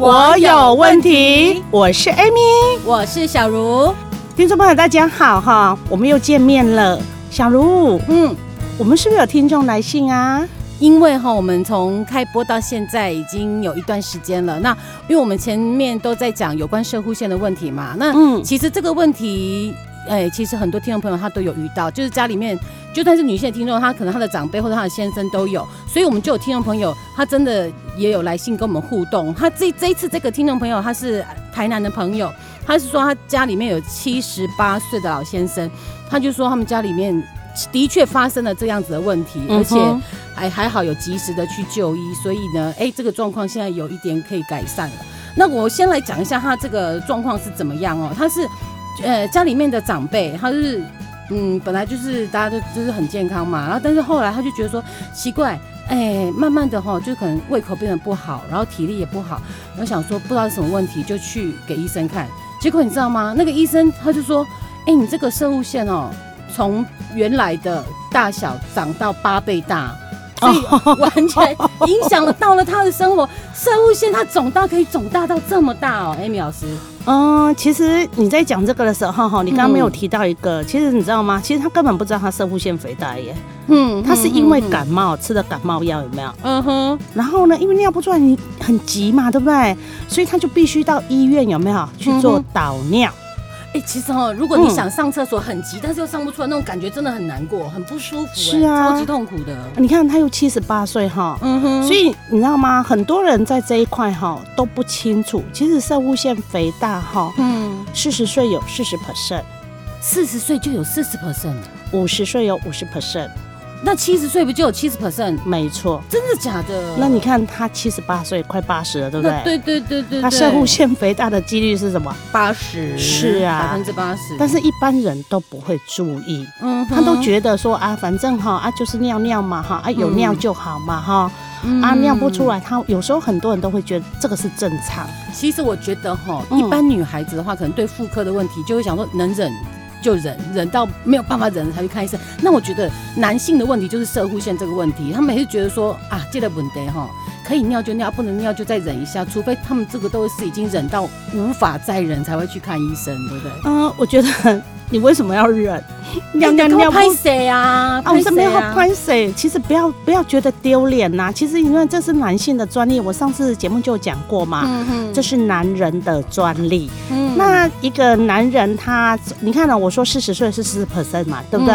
我有问题，我是 Amy，我是小茹。听众朋友，大家好哈，我们又见面了。小茹，嗯，我们是不是有听众来信啊？因为哈，我们从开播到现在已经有一段时间了。那因为我们前面都在讲有关射护线的问题嘛，那嗯，其实这个问题。哎，其实很多听众朋友他都有遇到，就是家里面就算是女性的听众，她可能她的长辈或者她的先生都有，所以我们就有听众朋友，他真的也有来信跟我们互动。他这这一次这个听众朋友他是台南的朋友，他是说他家里面有七十八岁的老先生，他就说他们家里面的确发生了这样子的问题，而且还还好有及时的去就医，所以呢，哎，这个状况现在有一点可以改善了。那我先来讲一下他这个状况是怎么样哦，他是。呃，家里面的长辈，他就是，嗯，本来就是大家都就是很健康嘛，然后但是后来他就觉得说奇怪，哎，慢慢的哈，就可能胃口变得不好，然后体力也不好，我想说不知道是什么问题，就去给医生看，结果你知道吗？那个医生他就说，哎，你这个射物线哦，从原来的大小长到八倍大。所以完全影响了到了他的生活，摄护腺它肿大可以肿大到这么大哦，Amy 老师。嗯，其实你在讲这个的时候哈，你刚刚没有提到一个，嗯、其实你知道吗？其实他根本不知道他摄护腺肥大耶。嗯，他是因为感冒、嗯、吃的感冒药有没有？嗯哼。然后呢，因为尿不出来，你很急嘛，对不对？所以他就必须到医院有没有去做导尿。嗯哎、欸，其实哦，如果你想上厕所很急，嗯、但是又上不出来，那种感觉真的很难过，很不舒服，是啊，超级痛苦的。你看他又七十八岁哈，嗯哼，所以你知道吗？很多人在这一块哈都不清楚，其实肾物腺肥大哈，嗯，四十岁有四十 percent，四十岁就有四十 percent，五十岁有五十 percent。那七十岁不就有七十 percent？没错，真的假的？那你看他七十八岁，快八十了，对不对？对对对对，他摄护腺肥大的几率是什么？八十，是啊，百分之八十。但是一般人都不会注意，嗯，他都觉得说啊，反正哈啊就是尿尿嘛哈啊有尿就好嘛哈，啊尿不出来，他有时候很多人都会觉得这个是正常。其实我觉得哈，一般女孩子的话，可能对妇科的问题就会想说能忍。就忍忍到没有办法忍才去看医生。那我觉得男性的问题就是射护线这个问题，他们也是觉得说啊，这个问题哈，可以尿就尿，不能尿就再忍一下，除非他们这个都是已经忍到无法再忍才会去看医生，对不对？嗯，我觉得。你为什么要忍？尿尿尿拍谁啊？啊，我是没有拍谁。其实不要不要觉得丢脸呐。其实因为这是男性的专利，我上次节目就讲过嘛。嗯哼，这是男人的专利。嗯，那一个男人他，你看呢？我说四十岁是四十 percent 嘛，对不对？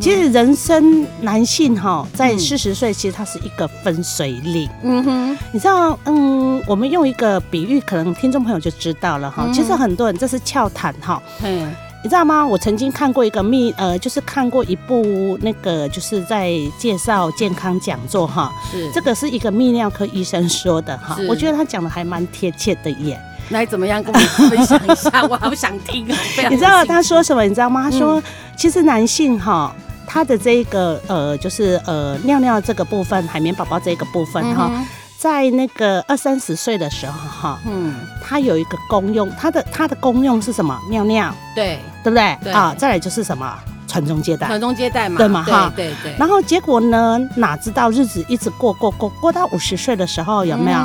其实人生男性哈，在四十岁其实他是一个分水岭。嗯哼，你知道，嗯，我们用一个比喻，可能听众朋友就知道了哈。其实很多人这是俏谈哈。嗯。你知道吗？我曾经看过一个泌呃，就是看过一部那个，就是在介绍健康讲座哈。是，这个是一个泌尿科医生说的哈。我觉得他讲的还蛮贴切的耶。来，怎么样？跟我分享一下，我好想听啊。你知道他说什么？你知道吗？他说，其实男性哈，他的这一个呃，就是呃，尿尿这个部分，海绵宝宝这个部分哈。嗯在那个二三十岁的时候，哈，嗯，它有一个功用，它的它的功用是什么？尿尿，对，对不对？对啊，再来就是什么？传宗接代，传宗接代嘛，对嘛？哈，对对。然后结果呢？哪知道日子一直过过过过到五十岁的时候，有没有？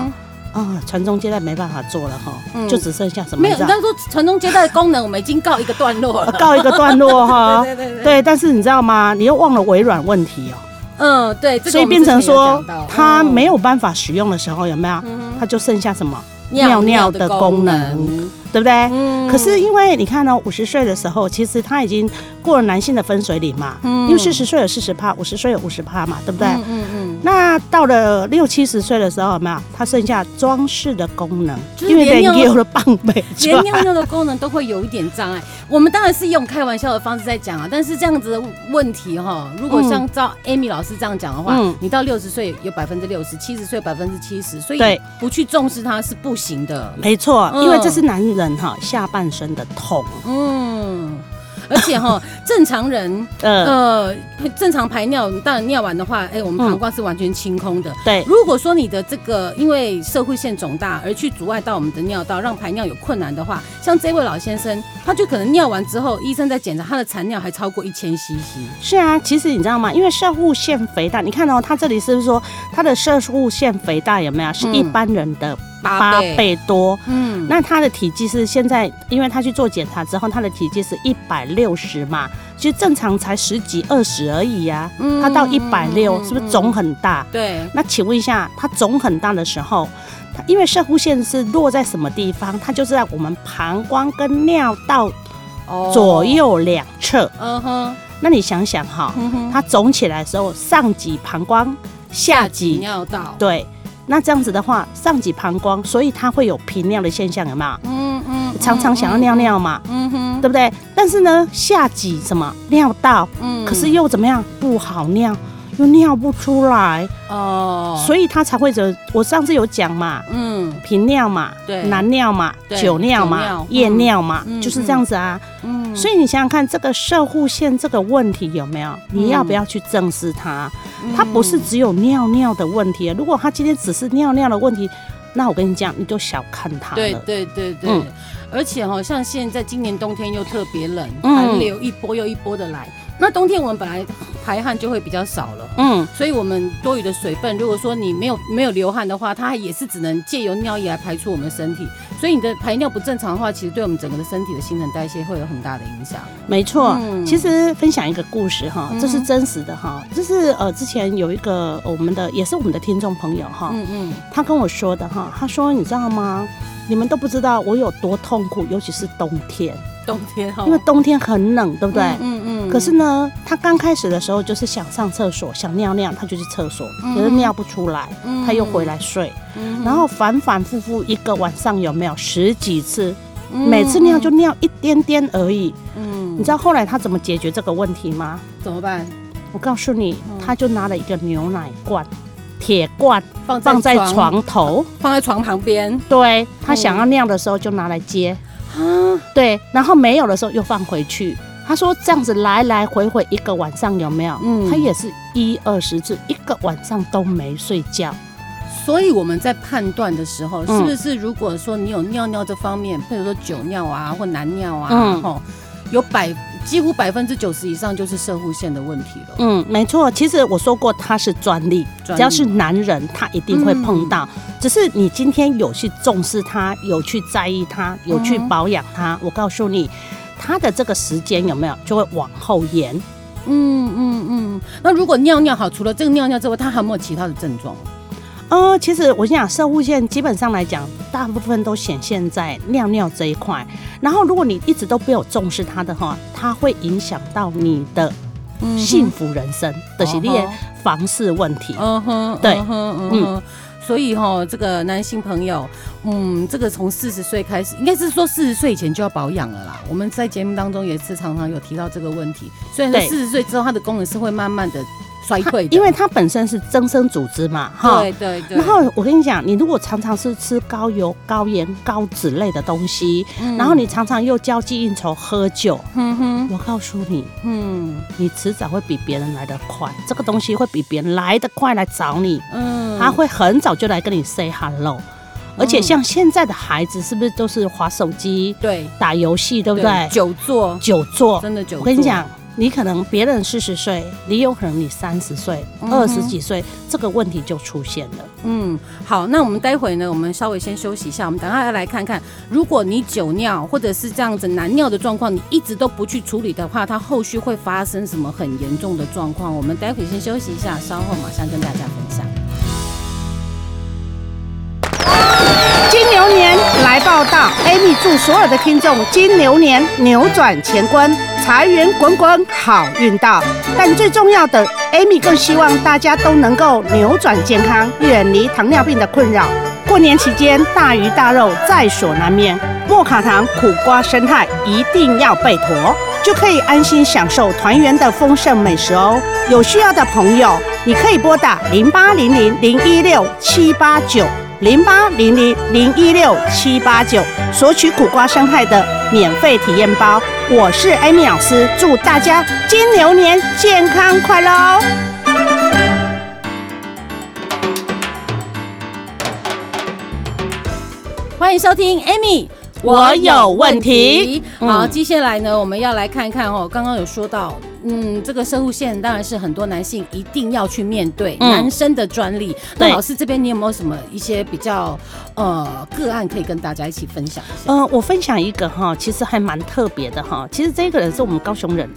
啊，传宗接代没办法做了哈，就只剩下什么？没有，但是说传宗接代的功能，我们已经告一个段落了，告一个段落哈。对对对。对，但是你知道吗？你又忘了微软问题哦。嗯，对，所以变成说他没有办法使用的时候，有没有？他就剩下什么？尿尿的功能，对不对？可是因为你看呢，五十岁的时候，其实他已经过了男性的分水岭嘛，嗯，因为四十岁有四十趴，五十岁有五十趴嘛，对不对？嗯嗯，嗯。那到了六七十岁的时候，有没有？它剩下装饰的功能，因为人有了棒背，连尿尿的功能都会有一点障碍。我们当然是用开玩笑的方式在讲啊，但是这样子的问题哈，如果像照 Amy 老师这样讲的话，嗯、你到六十岁有百分之六十，七十岁百分之七十，所以不去重视它是不行的。没错，因为这是男人哈下半身的痛。嗯。而且哈，正常人呃，正常排尿，当然尿完的话，哎，我们膀胱是完全清空的。对，如果说你的这个因为社会腺肿大而去阻碍到我们的尿道，让排尿有困难的话，像这位老先生，他就可能尿完之后，医生在检查他的残尿还超过一千 CC。是啊，其实你知道吗？因为射护腺肥大，你看哦，他这里是不是说他的射护腺肥大有没有是一般人的？八倍多，嗯，那他的体积是现在，因为他去做检查之后，他的体积是一百六十嘛，其实正常才十几二十而已呀，嗯，他到一百六，是不是肿很大？对，那请问一下，他肿很大的时候，因为射护线是落在什么地方？它就是在我们膀胱跟尿道左右两侧，嗯哼，那你想想哈，它肿起来的时候，上挤膀胱，下挤尿道，对。那这样子的话，上挤膀胱，所以它会有频尿的现象，有没有？嗯嗯，常常想要尿尿嘛，嗯哼，对不对？但是呢，下挤什么尿道，嗯，可是又怎么样？不好尿。又尿不出来哦，所以它才会这。我上次有讲嘛，嗯，频尿嘛，对，难尿嘛，久尿嘛，夜尿嘛，就是这样子啊。嗯，所以你想想看，这个射护腺这个问题有没有？你要不要去正视它？它不是只有尿尿的问题。如果他今天只是尿尿的问题，那我跟你讲，你就小看它了。对对对对，而且好，像现在今年冬天又特别冷，寒流一波又一波的来。那冬天我们本来排汗就会比较少了，嗯，所以我们多余的水分，如果说你没有没有流汗的话，它也是只能借由尿液来排出我们身体。所以你的排尿不正常的话，其实对我们整个的身体的新陈代谢会有很大的影响。没错，嗯、其实分享一个故事哈，这是真实的哈，这是呃之前有一个我们的也是我们的听众朋友哈，嗯嗯，他跟我说的哈，他说你知道吗？你们都不知道我有多痛苦，尤其是冬天。冬天哈，因为冬天很冷，对不对？嗯嗯。可是呢，他刚开始的时候就是想上厕所，想尿尿，他就去厕所，可是尿不出来，他又回来睡，然后反反复复一个晚上有没有十几次？每次尿就尿一点点而已。嗯。你知道后来他怎么解决这个问题吗？怎么办？我告诉你，他就拿了一个牛奶罐，铁罐放在床头，放在床旁边。对，他想要尿的时候就拿来接。啊，对，然后没有的时候又放回去。他说这样子来来回回一个晚上有没有？嗯，他也是一二十次，一个晚上都没睡觉。所以我们在判断的时候，是不是如果说你有尿尿这方面，比如说久尿啊或难尿啊，然后有百。几乎百分之九十以上就是射护线的问题了。嗯，没错。其实我说过，它是专利，只要是男人，他一定会碰到。嗯、只是你今天有去重视它，有去在意它，有去保养它。嗯、我告诉你，它的这个时间有没有就会往后延。嗯嗯嗯。那如果尿尿好，除了这个尿尿之外，它还有没有其他的症状？呃，其实我想讲，摄护腺基本上来讲，大部分都显现在尿尿这一块。然后，如果你一直都没有重视它的话，它会影响到你的幸福人生的系列房事问题。嗯哼，对，嗯，所以哈，这个男性朋友，嗯，这个从四十岁开始，应该是说四十岁以前就要保养了啦。我们在节目当中也是常常有提到这个问题。虽然说四十岁之后，它的功能是会慢慢的。衰退，因为它本身是增生组织嘛，哈，对对对。然后我跟你讲，你如果常常是吃高油、高盐、高脂类的东西，然后你常常又交际应酬、喝酒，嗯哼，我告诉你，嗯，你迟早会比别人来得快，这个东西会比别人来得快来找你，嗯，他会很早就来跟你 say hello，而且像现在的孩子是不是都是滑手机，对，打游戏，对不对？久坐，久坐，真的久坐。我跟你讲。你可能别人四十岁，你有可能你三十岁、二十几岁，这个问题就出现了。嗯，好，那我们待会呢，我们稍微先休息一下，我们等下要来看看，如果你久尿或者是这样子难尿的状况，你一直都不去处理的话，它后续会发生什么很严重的状况？我们待会先休息一下，稍后马上跟大家分享。来报。道，Amy 祝所有的听众金牛年扭转乾坤，财源滚滚，好运到。但最重要的，Amy 更希望大家都能够扭转健康，远离糖尿病的困扰。过年期间，大鱼大肉在所难免，莫卡糖苦瓜生态一定要备妥，就可以安心享受团圆的丰盛美食哦。有需要的朋友，你可以拨打零八零零零一六七八九。零八零零零一六七八九，索取苦瓜生态的免费体验包。我是 Amy 老师，祝大家金牛年健康快乐哦！欢迎收听 Amy，我有问题。好，接下来呢，我们要来看看哦，刚刚有说到。嗯，这个摄护线当然是很多男性一定要去面对，嗯、男生的专利。那老师这边你有没有什么一些比较呃个案可以跟大家一起分享一下？嗯、呃，我分享一个哈，其实还蛮特别的哈。其实这个人是我们高雄人，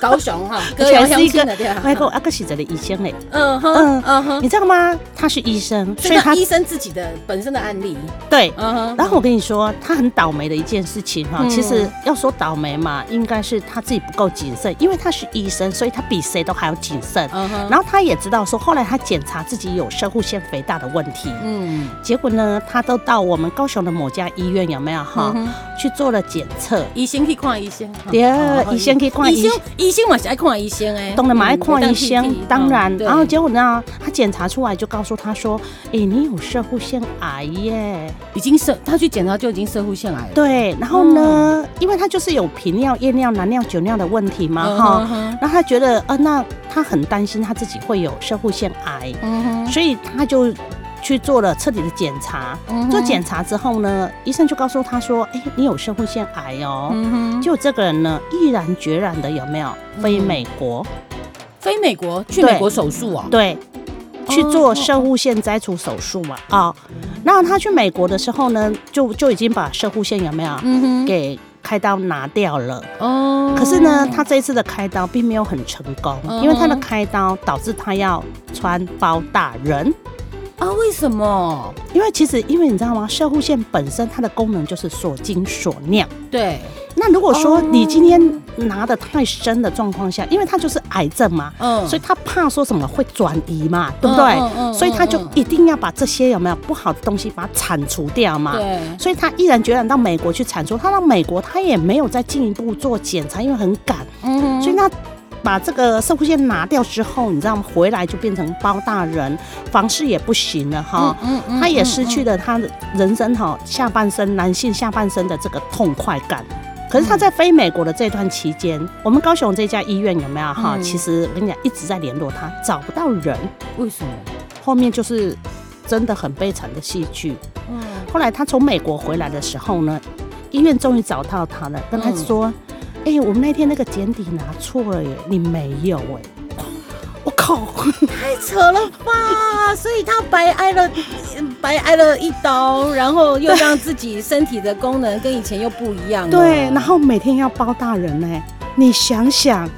高雄哈，高雄是一个外国阿克西泽的医生嘞。嗯哼，嗯哼，你知道吗？他是医生，所以他医生自己的本身的案例。对，嗯哼。然后我跟你说，他很倒霉的一件事情哈。其实要说倒霉嘛，应该是他自己不够谨慎，因为他。是医生，所以他比谁都还要谨慎。Uh huh. 然后他也知道说，后来他检查自己有摄护腺肥大的问题。嗯，结果呢，他都到我们高雄的某家医院有没有哈、uh. 去做了检测。医生可以看医生，对，医生可以看医生。医生嘛是爱看医生哎，懂了嘛爱看医生。当然，然后结果呢，他检查出来就告诉他说：“哎，你有射护腺癌耶，已经射，他去检查就已经射护腺癌了。”对，然后呢，因为他就是有频尿、夜尿、男尿、酒尿的问题嘛哈。然后他觉得，呃，那他很担心他自己会有射护腺癌，嗯、哼所以他就去做了彻底的检查。嗯、做检查之后呢，医生就告诉他说：“哎、欸，你有射护腺癌哦。嗯哼”就这个人呢，毅然决然的有没有飞美国？飞美国去美国手术啊？对，去做射护腺摘除手术嘛？啊、哦，然后他去美国的时候呢，就就已经把射护腺有没有？嗯，给。开刀拿掉了哦，可是呢，他这一次的开刀并没有很成功，因为他的开刀导致他要穿包大人啊？为什么？因为其实，因为你知道吗？射护腺本身它的功能就是锁精锁尿，对。那如果说你今天拿的太深的状况下，因为他就是癌症嘛，嗯，所以他怕说什么会转移嘛，对不对？嗯嗯、所以他就一定要把这些有没有不好的东西把它铲除掉嘛。对。所以他毅然决然到美国去铲除。他到美国他也没有再进一步做检查，因为很赶。嗯。所以那把这个射护线拿掉之后，你知道吗？回来就变成包大人，房事也不行了哈。嗯嗯。他也失去了他的人生哈下半身男性下半身的这个痛快感。可是他在飞美国的这段期间，嗯、我们高雄这家医院有没有哈？嗯、其实我跟你讲，一直在联络他，找不到人。为什么？后面就是真的很悲惨的戏剧。嗯。后来他从美国回来的时候呢，医院终于找到他了，跟他说：“哎、嗯欸，我们那天那个检底拿错了耶，你没有哎。”太扯了吧！所以他白挨了，白挨了一刀，然后又让自己身体的功能跟以前又不一样。对，然后每天要包大人呢、欸，你想想，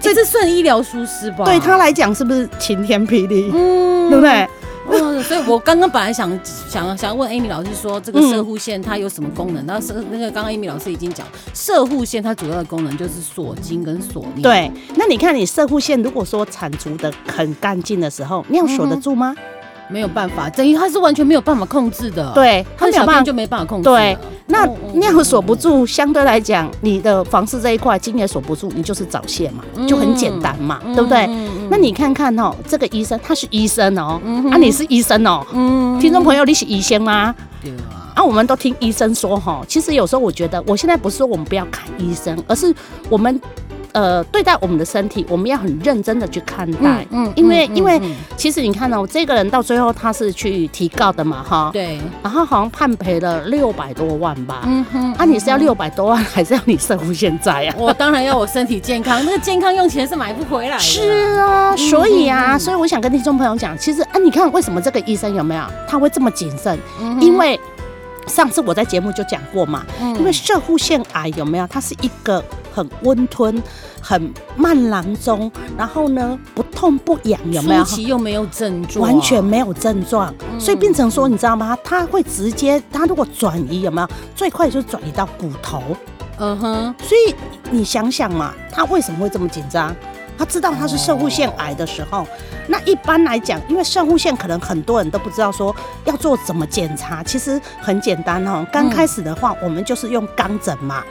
这是算医疗疏失吧？对他来讲是不是晴天霹雳？嗯，对不对？嗯，所以我刚刚本来想想想要问 Amy 老师说，这个射护线它有什么功能？然后是那个刚刚 Amy 老师已经讲，射护线它主要的功能就是锁精跟锁尿。对，那你看你射护线如果说铲除的很干净的时候，尿锁得住吗？嗯没有办法，等于它是完全没有办法控制的。对，它没有办法就没办法控制。对，那尿锁不住，相对来讲，你的房事这一块精也锁不住，你就是早泄嘛，就很简单嘛，对不对？那你看看哦，这个医生他是医生哦，啊，你是医生哦，听众朋友，你是医生吗？对啊。啊，我们都听医生说哈，其实有时候我觉得，我现在不是说我们不要看医生，而是我们。呃，对待我们的身体，我们要很认真的去看待，嗯，因为因为其实你看哦，这个人到最后他是去提告的嘛，哈，对，然后好像判赔了六百多万吧，嗯哼，啊，你是要六百多万，还是要你摄护腺摘啊？我当然要我身体健康，那个健康用钱是买不回来的。是啊，所以啊，所以我想跟听众朋友讲，其实啊，你看为什么这个医生有没有他会这么谨慎？因为上次我在节目就讲过嘛，因为射护腺癌有没有，它是一个。很温吞、很慢郎中，然后呢不痛不痒，有没有？初期又没有症状，完全没有症状，嗯、所以变成说，你知道吗？它会直接，它如果转移有没有？最快就是转移到骨头。嗯哼，所以你想想嘛，他为什么会这么紧张？他知道他是摄护腺癌的时候，那一般来讲，因为摄护腺可能很多人都不知道说要做怎么检查，其实很简单哦。刚开始的话，我们就是用肛诊嘛，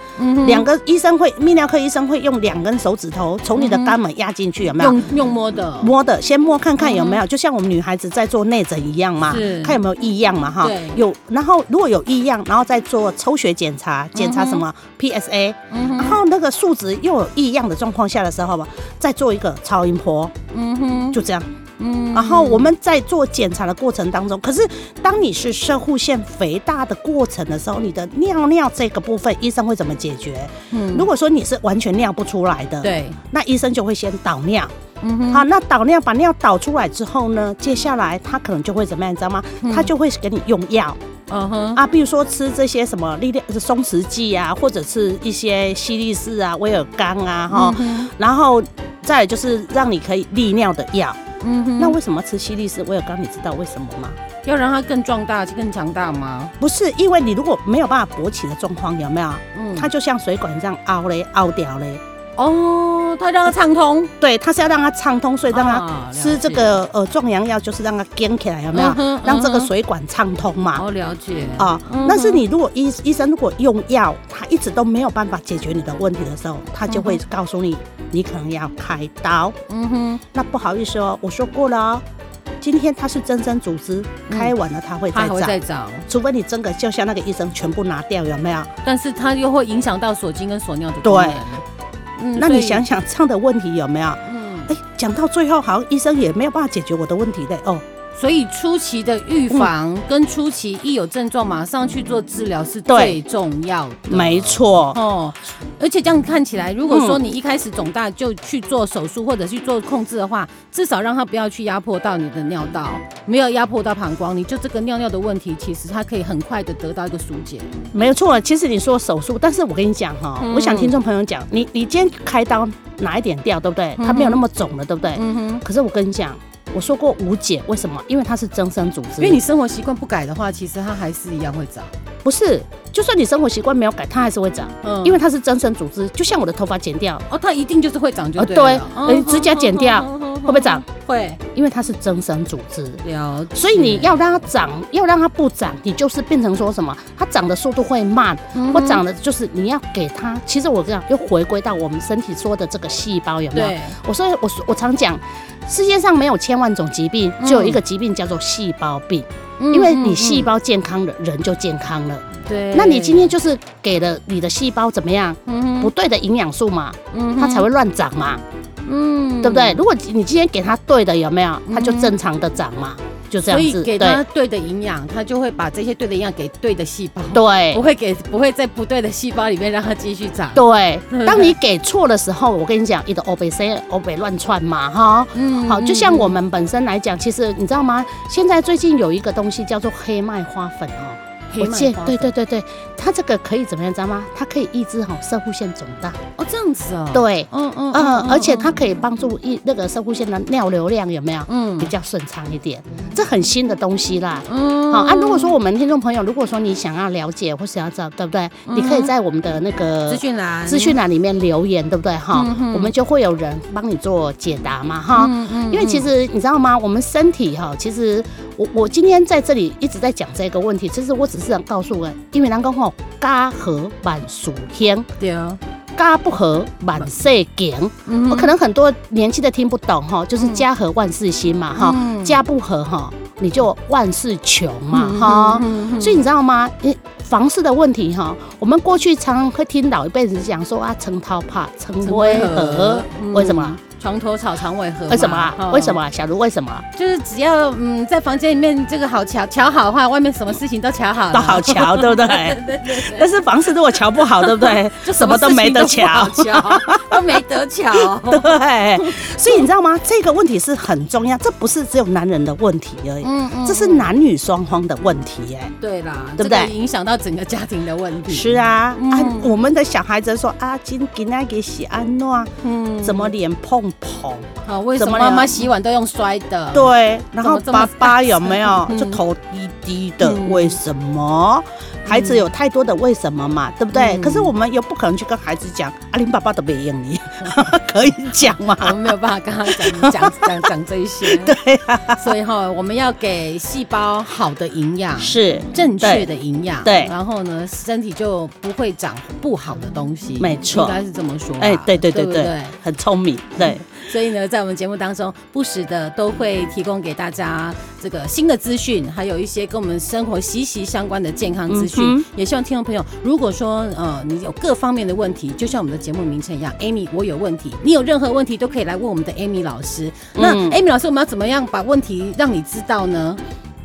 两个医生会，泌尿科医生会用两根手指头从你的肛门压进去，有没有？用用摸的，摸的，先摸看看有没有，就像我们女孩子在做内诊一样嘛，看有没有异样嘛，哈，有，然后如果有异样，然后再做抽血检查，检查什么 PSA，然后那个数值又有异样的状况下的时候吧，再。做一个超音波，嗯哼，就这样，嗯，然后我们在做检查的过程当中，可是当你是射护腺肥大的过程的时候，你的尿尿这个部分，医生会怎么解决？嗯，如果说你是完全尿不出来的，对，那医生就会先导尿，嗯哼，好，那导尿把尿导出来之后呢，接下来他可能就会怎么样，你知道吗？他就会给你用药。嗯哼啊，比如说吃这些什么利尿松弛剂啊，或者是一些西利士啊、威尔刚啊，哈，然后再来就是让你可以利尿的药。嗯哼，那为什么吃西利士、威尔刚？你知道为什么吗？要让它更壮大、更强大吗？不是，因为你如果没有办法勃起的状况，有没有？嗯，它就像水管这样凹嘞、凹掉嘞。哦，他让它畅通，对，他是要让它畅通，所以让它吃这个呃壮阳药，就是让它坚起来，有没有？让这个水管畅通嘛。哦，了解。啊，但是你如果医医生如果用药，他一直都没有办法解决你的问题的时候，他就会告诉你，你可能要开刀。嗯哼，那不好意思哦，我说过了哦，今天它是增生组织，开完了它会再长，再长，除非你真的就像那个医生全部拿掉，有没有？但是它又会影响到锁精跟锁尿的功能。那你想想这样的问题有没有？嗯，哎，讲到最后，好像医生也没有办法解决我的问题嘞。哦。所以初期的预防跟初期一有症状马上去做治疗是最重要的。没错哦，而且这样看起来，如果说你一开始肿大就去做手术或者去做控制的话，至少让它不要去压迫到你的尿道，没有压迫到膀胱，你就这个尿尿的问题，其实它可以很快的得到一个疏解。没有错，其实你说手术，但是我跟你讲哈，我想听众朋友讲，你你今天开刀哪一点掉，对不对？它没有那么肿了，对不对？嗯哼。可是我跟你讲。我说过无解，为什么？因为它是增生组织。因为你生活习惯不改的话，其实它还是一样会长。不是，就算你生活习惯没有改，它还是会长。嗯，因为它是增生组织，就像我的头发剪掉，哦，它一定就是会长就对了。对，嗯，指甲剪掉。会不会长？会，因为它是增生组织。所以你要让它长，要让它不长，你就是变成说什么？它长的速度会慢，或长的就是你要给它。其实我这样又回归到我们身体说的这个细胞有没有？对。我说我我常讲，世界上没有千万种疾病，就有一个疾病叫做细胞病。因为你细胞健康了，人就健康了。对。那你今天就是给了你的细胞怎么样？嗯不对的营养素嘛，它才会乱长嘛。嗯，对不对？如果你今天给他对的，有没有？它就正常的长嘛，就这样子。所以给他对的营养，他就会把这些对的营养给对的细胞。对，不会给不会在不对的细胞里面让它继续长。对，当你给错的时候，我跟你讲，你的欧北 C 欧北乱窜嘛，哈。嗯。好，就像我们本身来讲，其实你知道吗？现在最近有一个东西叫做黑麦花粉哦。我见，对对对对，它这个可以怎么样，知道吗？它可以抑制好射护腺肿大哦，这样子哦。对，嗯嗯嗯，而且它可以帮助一那个射护腺的尿流量有没有？嗯，比较顺畅一点。这很新的东西啦。嗯，好啊。如果说我们听众朋友，如果说你想要了解或想要知道，对不对？你可以在我们的那个资讯栏资讯栏里面留言，对不对？哈，我们就会有人帮你做解答嘛，哈。嗯嗯。因为其实你知道吗？我们身体哈，其实我我今天在这里一直在讲这个问题，其实我只是想告诉人，因为人讲吼，家和万事兴，对啊，家不和万事穷。我可能很多年轻的听不懂哈，就是家和万事兴嘛哈，家不和哈，你就万事穷嘛哈。所以你知道吗？房事的问题哈，我们过去常常会听老一辈人讲说啊，成涛怕成威和，为什么？床头吵，床尾和。为什么啊？为什么？小卢为什么？就是只要嗯，在房间里面这个好瞧瞧好的话，外面什么事情都瞧好，都好瞧，对不对？对对。但是房事如果瞧不好，对不对？就什么都没得瞧，都没得瞧。对。所以你知道吗？这个问题是很重要，这不是只有男人的问题而已，嗯嗯，这是男女双方的问题，哎，对啦，对不对？影响到整个家庭的问题。是啊，啊，我们的小孩子说啊，今今天给洗安诺，嗯，怎么脸碰为什么妈妈洗碗都用摔的？对，然后爸爸有没有就头低低的？为什么？孩子有太多的为什么嘛，对不对？可是我们又不可能去跟孩子讲，阿林爸爸都没用你，可以讲吗？我们没有办法跟他讲讲讲讲这一些。对啊，所以哈，我们要给细胞好的营养，是正确的营养。对，然后呢，身体就不会长不好的东西。没错，应该是这么说。哎，对对对对，很聪明。对。所以呢，在我们节目当中，不时的都会提供给大家这个新的资讯，还有一些跟我们生活息息相关的健康资讯。嗯、也希望听众朋友，如果说呃你有各方面的问题，就像我们的节目名称一样，Amy，我有问题，你有任何问题都可以来问我们的 Amy 老师。那 Amy 老师，我们要怎么样把问题让你知道呢？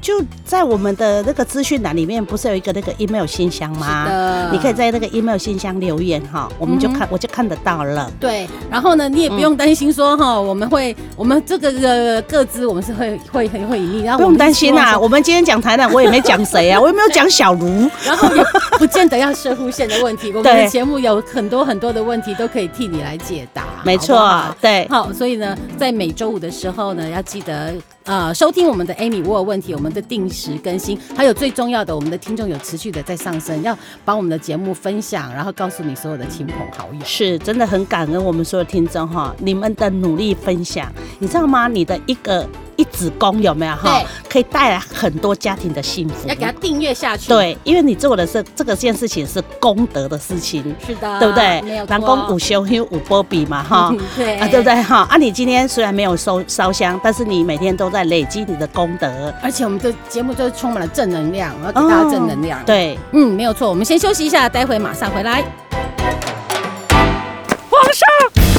就在我们的那个资讯栏里面，不是有一个那个 email 信箱吗？你可以在那个 email 信箱留言哈，我们就看，我就看得到了。对，然后呢，你也不用担心说哈，我们会，我们这个个个资我们是会会很会隐秘，然后不用担心啊。我们今天讲台南，我也没讲谁啊，我也没有讲小卢，然后也不见得要深呼线的问题。我们的节目有很多很多的问题都可以替你来解答。没错，对。好，所以呢，在每周五的时候呢，要记得。呃，收听我们的 Amy，我有问题，我们的定时更新，还有最重要的，我们的听众有持续的在上升，要把我们的节目分享，然后告诉你所有的亲朋好友，是真的很感恩我们所有听众哈，你们的努力分享，你知道吗？你的一个。一子功有没有哈？可以带来很多家庭的幸福。要给他订阅下去。对，因为你做的是这个件事情是功德的事情。是的，对不对？南宫五修修五波比嘛哈。对。啊，对不对哈？啊，你今天虽然没有烧烧香，但是你每天都在累积你的功德。而且我们的节目就是充满了正能量，我要给大家正能量。哦、对，嗯，没有错。我们先休息一下，待会马上回来。皇上，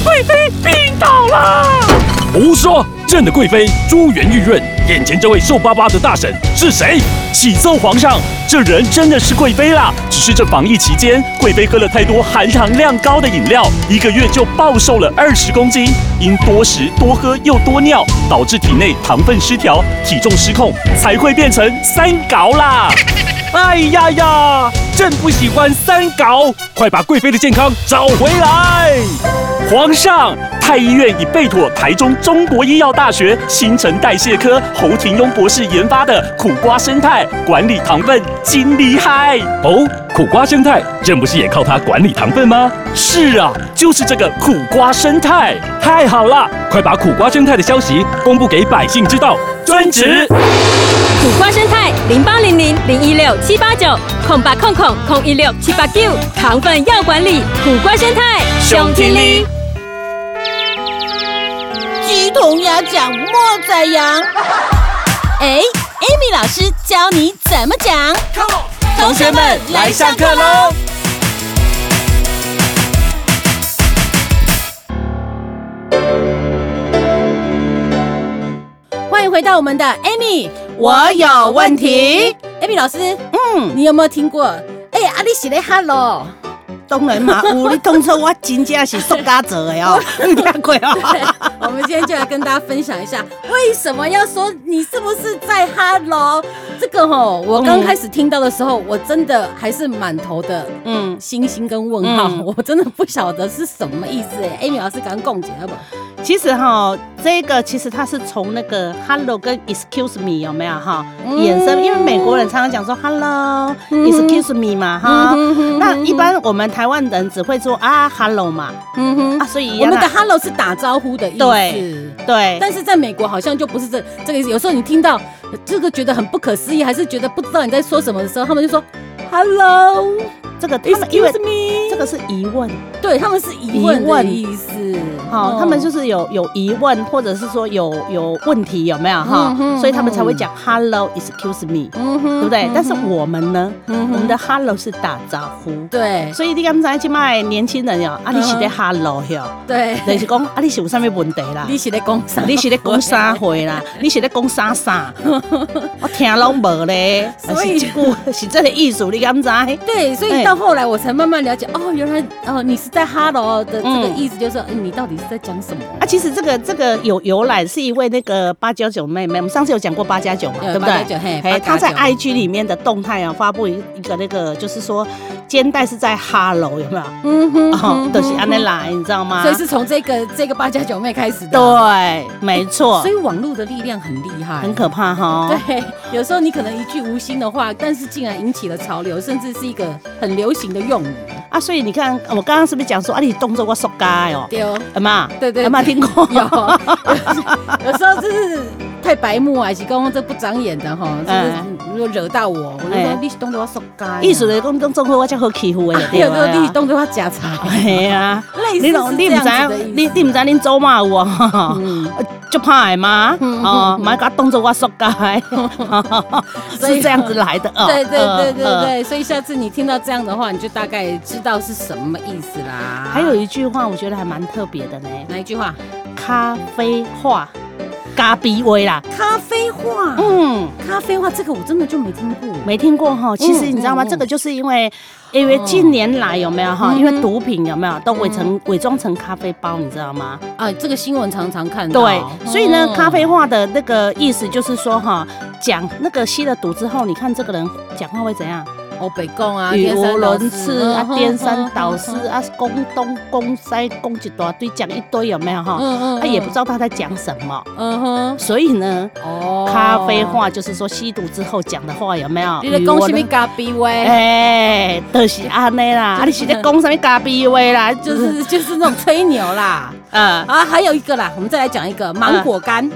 贵妃病倒了。胡说！朕的贵妃珠圆玉润，眼前这位瘦巴巴的大婶是谁？启奏皇上，这人真的是贵妃啦。只是这防疫期间，贵妃喝了太多含糖量高的饮料，一个月就暴瘦了二十公斤。因多食多喝又多尿，导致体内糖分失调，体重失控，才会变成三高啦。哎呀呀！朕不喜欢三高，快把贵妃的健康找回来！皇上，太医院已备妥台中中国医药大学新陈代谢科侯廷庸博士研发的苦瓜生态，管理糖分金厉害哦！苦瓜生态，朕不是也靠它管理糖分吗？是啊，就是这个苦瓜生态，太好了！快把苦瓜生态的消息公布给百姓知道，专职。苦瓜生态零八零零零一六七八九空八空空空一六七八九，糖分要管理，苦瓜生态上天哩。鸡同鸭讲，莫宰羊。哎，Amy 老师教你怎么讲。同学们来上课喽！欢迎回到我们的 Amy，我有问题。Amy 老师，嗯，你有没有听过？哎，阿里写的 Hello。当然嘛，有你当初我真正是塑胶做的哦，你听过哦。我们今天就来跟大家分享一下，为什么要说你是不是在 Hello？这个吼，我刚开始听到的时候，我真的还是满头的嗯星星跟问号，嗯、我真的不晓得是什么意思哎。Amy 老师刚刚共解了不？其实哈，这个其实它是从那个 hello 跟 excuse me 有没有哈衍生？因为美国人常常讲说 hello excuse me 嘛哈，那一般我们台湾人只会说啊 hello 嘛，嗯哼啊，所以我们的 hello 是打招呼的意思，对对。但是在美国好像就不是这这个意思。有时候你听到这个觉得很不可思议，还是觉得不知道你在说什么的时候，他们就说 hello。这个他们因为这个是疑问，对对，他们是疑问的意思。好，他们就是有有疑问，或者是说有有问题，有没有哈？所以他们才会讲 Hello, excuse me，对不对？但是我们呢，我们的 Hello 是打招呼，对。所以你刚才去卖年轻人哟，啊，你是在 Hello 哟，对，就是讲啊，你是有啥物问题啦？你是在讲啥？你是在讲啥话啦？你是在讲啥啥？我听拢无咧，所以是这个意思，你敢知对，所以到后来我才慢慢了解，哦，原来哦，你是在 Hello 的这个意思，就是说，你到底。是在讲什么啊？其实这个这个有由来，是一位那个八加九妹妹，我们上次有讲过八加九嘛，对不对？嘿，她在 IG 里面的动态啊，发布一一个那个，就是说肩带是在 Hello 有没有？嗯哼，哦，都是安尼来，你知道吗？所以是从这个这个八家九妹开始的。对，没错。所以网络的力量很厉害，很可怕哈。对，有时候你可能一句无心的话，但是竟然引起了潮流，甚至是一个很流行的用语啊。所以你看，我刚刚是不是讲说啊，你动作我熟嘎哦？对。妈，对对，有没有听过？有，有时候就是太白目啊，是讲这不长眼的哈，就是如果惹到我，我就说你是动作我熟嘎，意思是讲动作我才好欺负的，对啊，你是动作我假菜，系啊，类似是这样子的意思。你你唔知你走马有啊？就怕吗？哦，买个动作我熟嘎，是这样子来的。对对对对对，所以下次你听到这样的话，你就大概知道是什么意思啦。还有一句话，我觉得还蛮特别的呢。哪一句话？咖啡话，咖啡味啦。咖啡话，嗯，咖啡话，这个我真的就没听过，没听过哈。其实你知道吗？这个就是因为，因为近年来有没有哈？因为毒品有没有都伪成伪装成咖啡包，你知道吗？啊，这个新闻常常看到。对，所以呢，咖啡话的那个意思就是说哈，讲那个吸了毒之后，你看这个人讲话会怎样？哦，北贡啊，语无伦次啊，颠三倒四啊，讲东讲西，讲一大堆，讲一堆有没有哈？嗯嗯，他也不知道他在讲什么。嗯哼，所以呢，哦，咖啡话就是说吸毒之后讲的话有没有？你在讲什么咖啡话？哎，都是安内啦，啊，你是在讲什么咖啡话啦？就是 就是那种吹牛啦。嗯啊，还有一个啦，我们再来讲一个芒果干。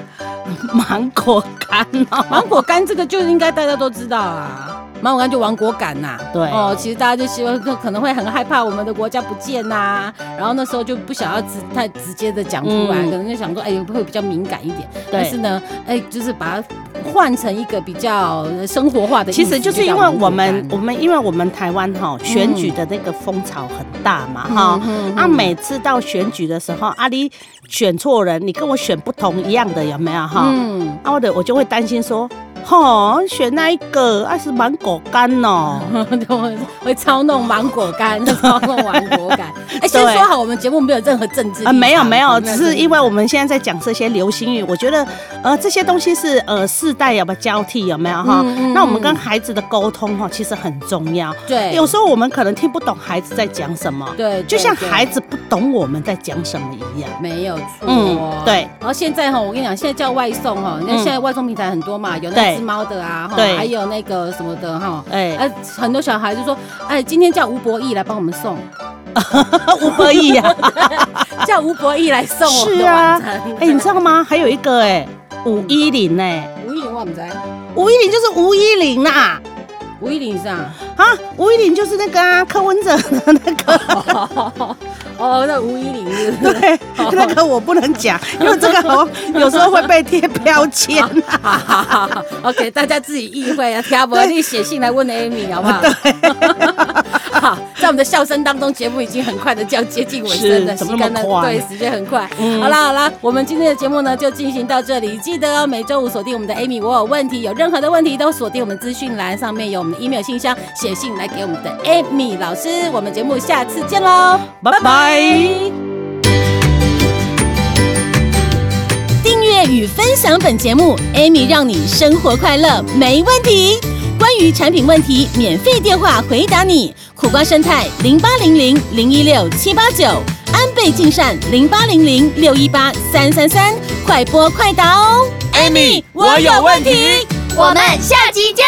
芒果干哦，芒果干这个就应该大家都知道啊。芒果干就亡国感呐，对哦，其实大家就希望，就可能会很害怕我们的国家不见呐，然后那时候就不想要直太直接的讲出来，可能就想说，哎，会比较敏感一点。但是呢，哎，就是把它换成一个比较生活化的。其实就是因为我们，我们因为我们台湾哈选举的那个风潮很大嘛哈，啊，每次到选举的时候，啊，你选错人，你跟我选不同一样的有没有哈？嗯，啊，我的我就会担心说。哦，选那一个，还是芒果干哦，会操弄芒果干，操弄芒果干。哎，先说好，我们节目没有任何政治啊，没有没有，只是因为我们现在在讲这些流行语，我觉得呃这些东西是呃世代有没有交替有没有哈？那我们跟孩子的沟通哈，其实很重要。对，有时候我们可能听不懂孩子在讲什么，对，就像孩子不懂我们在讲什么一样，没有错。嗯，对。然后现在哈，我跟你讲，现在叫外送哈，那现在外送平台很多嘛，有那。猫的啊，对，还有那个什么的哈，哎，呃，很多小孩就说，哎，今天叫吴博义来帮我们送，吴博义啊，叫吴博义来送，是啊，哎，你知道吗？还有一个哎，吴依林哎，吴一林我们在，吴一林就是吴依林呐，吴依林是啊，啊，吴依林就是那个啊，柯文哲的那个。哦，那吴依林是不是？对，那个我不能讲，因为这个好 有时候会被贴标签。好，OK，大家自己意会啊。听不？你写信来问 Amy 好不好？对。好，在我们的笑声当中，节目已经很快的就要接近尾声了，时间呢？对，时间很快。好啦好啦，我们今天的节目呢就进行到这里。记得哦，每周五锁定我们的 Amy，我有问题，有任何的问题都锁定我们资讯栏上面有我们的 email 信箱，写信来给我们的 Amy 老师。我们节目下次见喽，拜拜。订阅与分享本节目，Amy 让你生活快乐没问题。关于产品问题，免费电话回答你。苦瓜生态零八零零零一六七八九，安倍晋善零八零零六一八三三三，快播快答哦。Amy，我有问题。我们下集见。